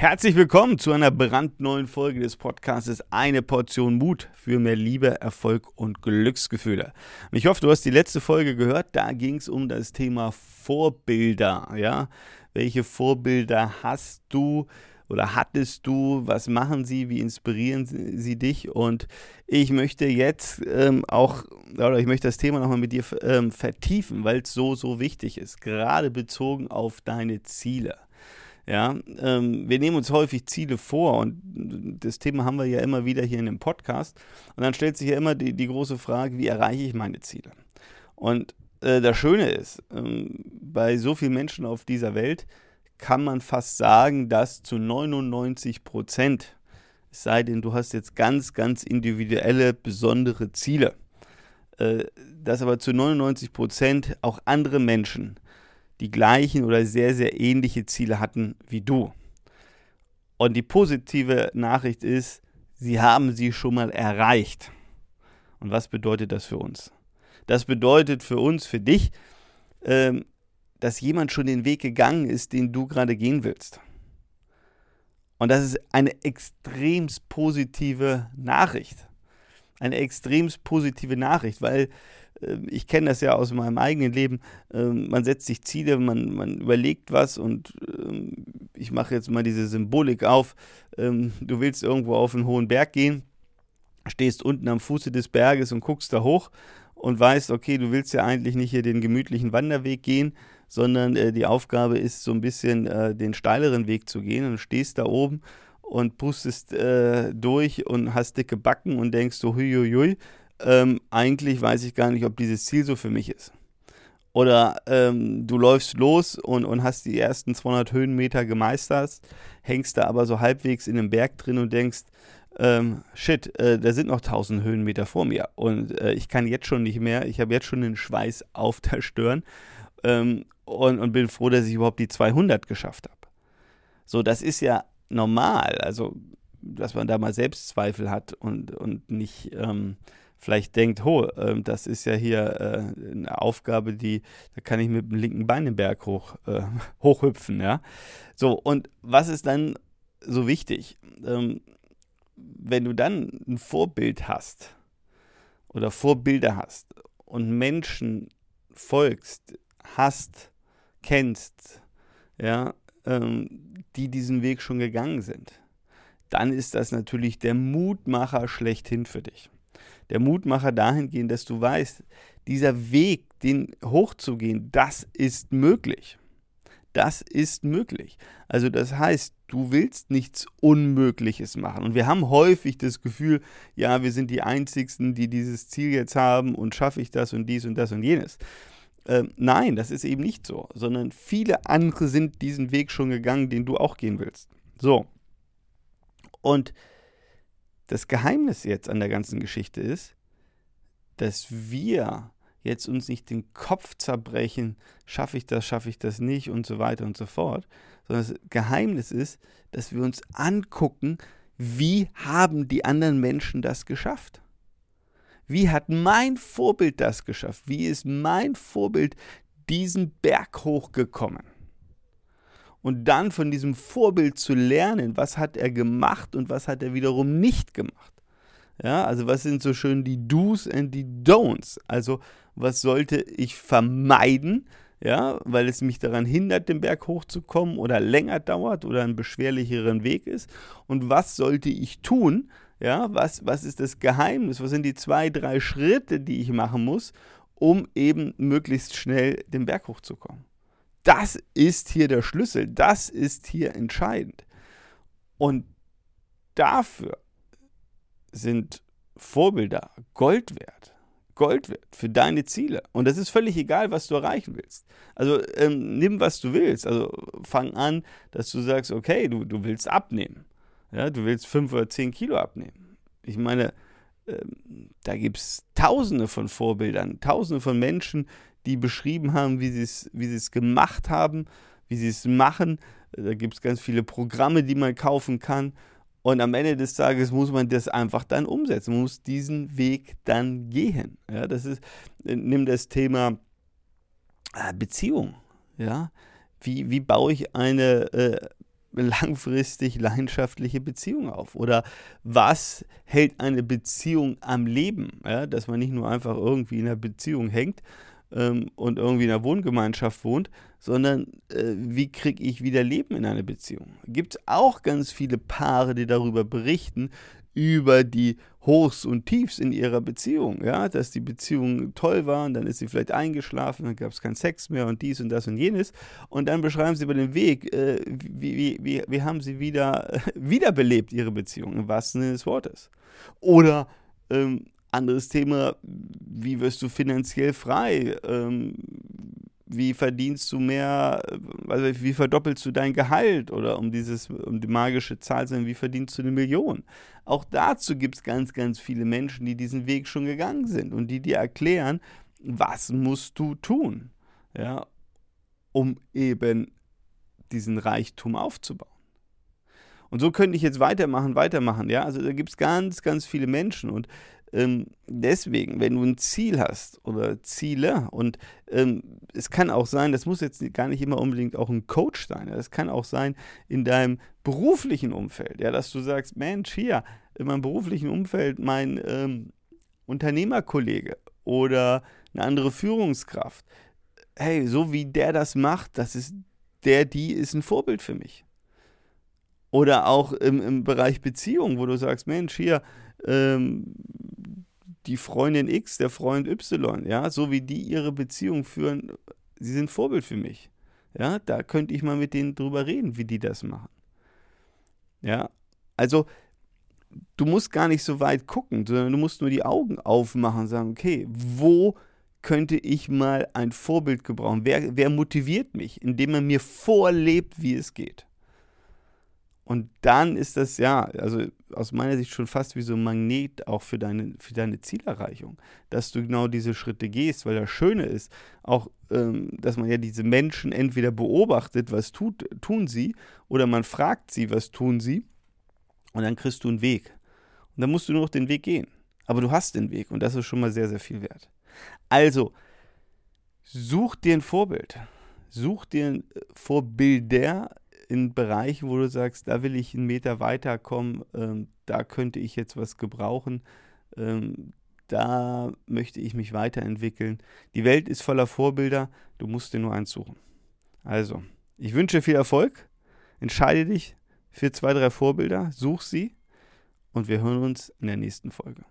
Herzlich willkommen zu einer brandneuen Folge des Podcasts Eine Portion Mut für mehr Liebe, Erfolg und Glücksgefühle. Ich hoffe, du hast die letzte Folge gehört. Da ging es um das Thema Vorbilder. Ja, welche Vorbilder hast du? oder hattest du, was machen sie, wie inspirieren sie dich und ich möchte jetzt ähm, auch, oder ich möchte das Thema nochmal mit dir ähm, vertiefen, weil es so, so wichtig ist, gerade bezogen auf deine Ziele. Ja, ähm, wir nehmen uns häufig Ziele vor und das Thema haben wir ja immer wieder hier in dem Podcast. Und dann stellt sich ja immer die, die große Frage, wie erreiche ich meine Ziele? Und äh, das Schöne ist, ähm, bei so vielen Menschen auf dieser Welt kann man fast sagen, dass zu 99 Prozent, es sei denn, du hast jetzt ganz, ganz individuelle, besondere Ziele, äh, dass aber zu 99 Prozent auch andere Menschen die gleichen oder sehr, sehr ähnliche Ziele hatten wie du. Und die positive Nachricht ist, sie haben sie schon mal erreicht. Und was bedeutet das für uns? Das bedeutet für uns, für dich, ähm, dass jemand schon den Weg gegangen ist, den du gerade gehen willst. Und das ist eine extrem positive Nachricht. Eine extrem positive Nachricht, weil ähm, ich kenne das ja aus meinem eigenen Leben, ähm, man setzt sich Ziele, man, man überlegt was und ähm, ich mache jetzt mal diese Symbolik auf. Du willst irgendwo auf einen hohen Berg gehen, stehst unten am Fuße des Berges und guckst da hoch und weißt, okay, du willst ja eigentlich nicht hier den gemütlichen Wanderweg gehen, sondern äh, die Aufgabe ist so ein bisschen äh, den steileren Weg zu gehen und stehst da oben und pustest äh, durch und hast dicke Backen und denkst so, hui, hui, hui ähm, eigentlich weiß ich gar nicht, ob dieses Ziel so für mich ist. Oder ähm, du läufst los und, und hast die ersten 200 Höhenmeter gemeistert, hängst da aber so halbwegs in dem Berg drin und denkst, ähm, shit, äh, da sind noch 1000 Höhenmeter vor mir und äh, ich kann jetzt schon nicht mehr, ich habe jetzt schon den Schweiß auf der Stirn ähm, und, und bin froh, dass ich überhaupt die 200 geschafft habe. So, das ist ja normal, also dass man da mal Selbstzweifel hat und, und nicht ähm, vielleicht denkt, oh, äh, das ist ja hier äh, eine Aufgabe, die, da kann ich mit dem linken Bein den Berg hoch, äh, hochhüpfen, ja. So, und was ist dann so wichtig? Ähm, wenn du dann ein Vorbild hast oder Vorbilder hast und Menschen folgst, hast, kennst, ja, ähm, die diesen Weg schon gegangen sind, dann ist das natürlich der Mutmacher schlechthin für dich der Mutmacher dahingehend, dass du weißt, dieser Weg, den hochzugehen, das ist möglich. Das ist möglich. Also das heißt, du willst nichts Unmögliches machen. Und wir haben häufig das Gefühl, ja, wir sind die Einzigen, die dieses Ziel jetzt haben und schaffe ich das und dies und das und jenes. Ähm, nein, das ist eben nicht so, sondern viele andere sind diesen Weg schon gegangen, den du auch gehen willst. So. Und das Geheimnis jetzt an der ganzen Geschichte ist, dass wir jetzt uns nicht den Kopf zerbrechen, schaffe ich das, schaffe ich das nicht und so weiter und so fort, sondern das Geheimnis ist, dass wir uns angucken, wie haben die anderen Menschen das geschafft? Wie hat mein Vorbild das geschafft? Wie ist mein Vorbild diesen Berg hochgekommen? und dann von diesem Vorbild zu lernen, was hat er gemacht und was hat er wiederum nicht gemacht. Ja, also was sind so schön die Do's und die Don'ts? Also was sollte ich vermeiden, ja, weil es mich daran hindert, den Berg hochzukommen oder länger dauert oder einen beschwerlicheren Weg ist? Und was sollte ich tun? Ja, was, was ist das Geheimnis? Was sind die zwei, drei Schritte, die ich machen muss, um eben möglichst schnell den Berg hochzukommen? Das ist hier der Schlüssel, das ist hier entscheidend. Und dafür sind Vorbilder Gold wert. Gold wert für deine Ziele. Und das ist völlig egal, was du erreichen willst. Also ähm, nimm, was du willst. Also fang an, dass du sagst, okay, du, du willst abnehmen. Ja, du willst fünf oder zehn Kilo abnehmen. Ich meine, ähm, da gibt es tausende von Vorbildern, tausende von Menschen, die beschrieben haben, wie sie es wie gemacht haben, wie sie es machen. Da gibt es ganz viele Programme, die man kaufen kann. Und am Ende des Tages muss man das einfach dann umsetzen, man muss diesen Weg dann gehen. Ja, das ist, äh, nimm das Thema äh, Beziehung. Ja, wie, wie baue ich eine äh, langfristig leidenschaftliche Beziehung auf? Oder was hält eine Beziehung am Leben? Ja, dass man nicht nur einfach irgendwie in einer Beziehung hängt ähm, und irgendwie in einer Wohngemeinschaft wohnt, sondern äh, wie kriege ich wieder Leben in eine Beziehung? Gibt es auch ganz viele Paare, die darüber berichten, über die Hochs und Tiefs in ihrer Beziehung, ja, dass die Beziehung toll war und dann ist sie vielleicht eingeschlafen, dann gab es keinen Sex mehr und dies und das und jenes und dann beschreiben sie über den Weg, äh, wie, wie, wie, wie haben sie wieder äh, wiederbelebt ihre Beziehung, im wahrsten Sinne des Wortes. Oder ähm, anderes Thema, wie wirst du finanziell frei? Ähm, wie verdienst du mehr, also wie verdoppelst du dein Gehalt oder um dieses, um die magische Zahl zu sein, wie verdienst du eine Million? Auch dazu gibt es ganz, ganz viele Menschen, die diesen Weg schon gegangen sind und die dir erklären, was musst du tun, ja, um eben diesen Reichtum aufzubauen. Und so könnte ich jetzt weitermachen, weitermachen, ja. Also da gibt es ganz, ganz viele Menschen und ähm, deswegen, wenn du ein Ziel hast oder Ziele und ähm, es kann auch sein, das muss jetzt gar nicht immer unbedingt auch ein Coach sein, es kann auch sein in deinem beruflichen Umfeld, ja, dass du sagst, Mensch, hier in meinem beruflichen Umfeld mein ähm, Unternehmerkollege oder eine andere Führungskraft, hey, so wie der das macht, das ist der, die ist ein Vorbild für mich. Oder auch im, im Bereich Beziehung, wo du sagst, Mensch, hier, ähm, die Freundin X, der Freund Y, ja, so wie die ihre Beziehung führen, sie sind Vorbild für mich. Ja, da könnte ich mal mit denen drüber reden, wie die das machen. Ja, also du musst gar nicht so weit gucken, sondern du musst nur die Augen aufmachen und sagen, okay, wo könnte ich mal ein Vorbild gebrauchen? Wer, wer motiviert mich, indem er mir vorlebt, wie es geht? Und dann ist das ja, also aus meiner Sicht schon fast wie so ein Magnet auch für deine, für deine Zielerreichung, dass du genau diese Schritte gehst, weil das Schöne ist, auch, ähm, dass man ja diese Menschen entweder beobachtet, was tut, tun sie, oder man fragt sie, was tun sie, und dann kriegst du einen Weg. Und dann musst du nur noch den Weg gehen. Aber du hast den Weg und das ist schon mal sehr, sehr viel wert. Also, such dir ein Vorbild. Such dir ein Vorbilder, in Bereichen, wo du sagst, da will ich einen Meter weiterkommen, ähm, da könnte ich jetzt was gebrauchen, ähm, da möchte ich mich weiterentwickeln. Die Welt ist voller Vorbilder, du musst dir nur eins suchen. Also, ich wünsche viel Erfolg, entscheide dich für zwei, drei Vorbilder, such sie und wir hören uns in der nächsten Folge.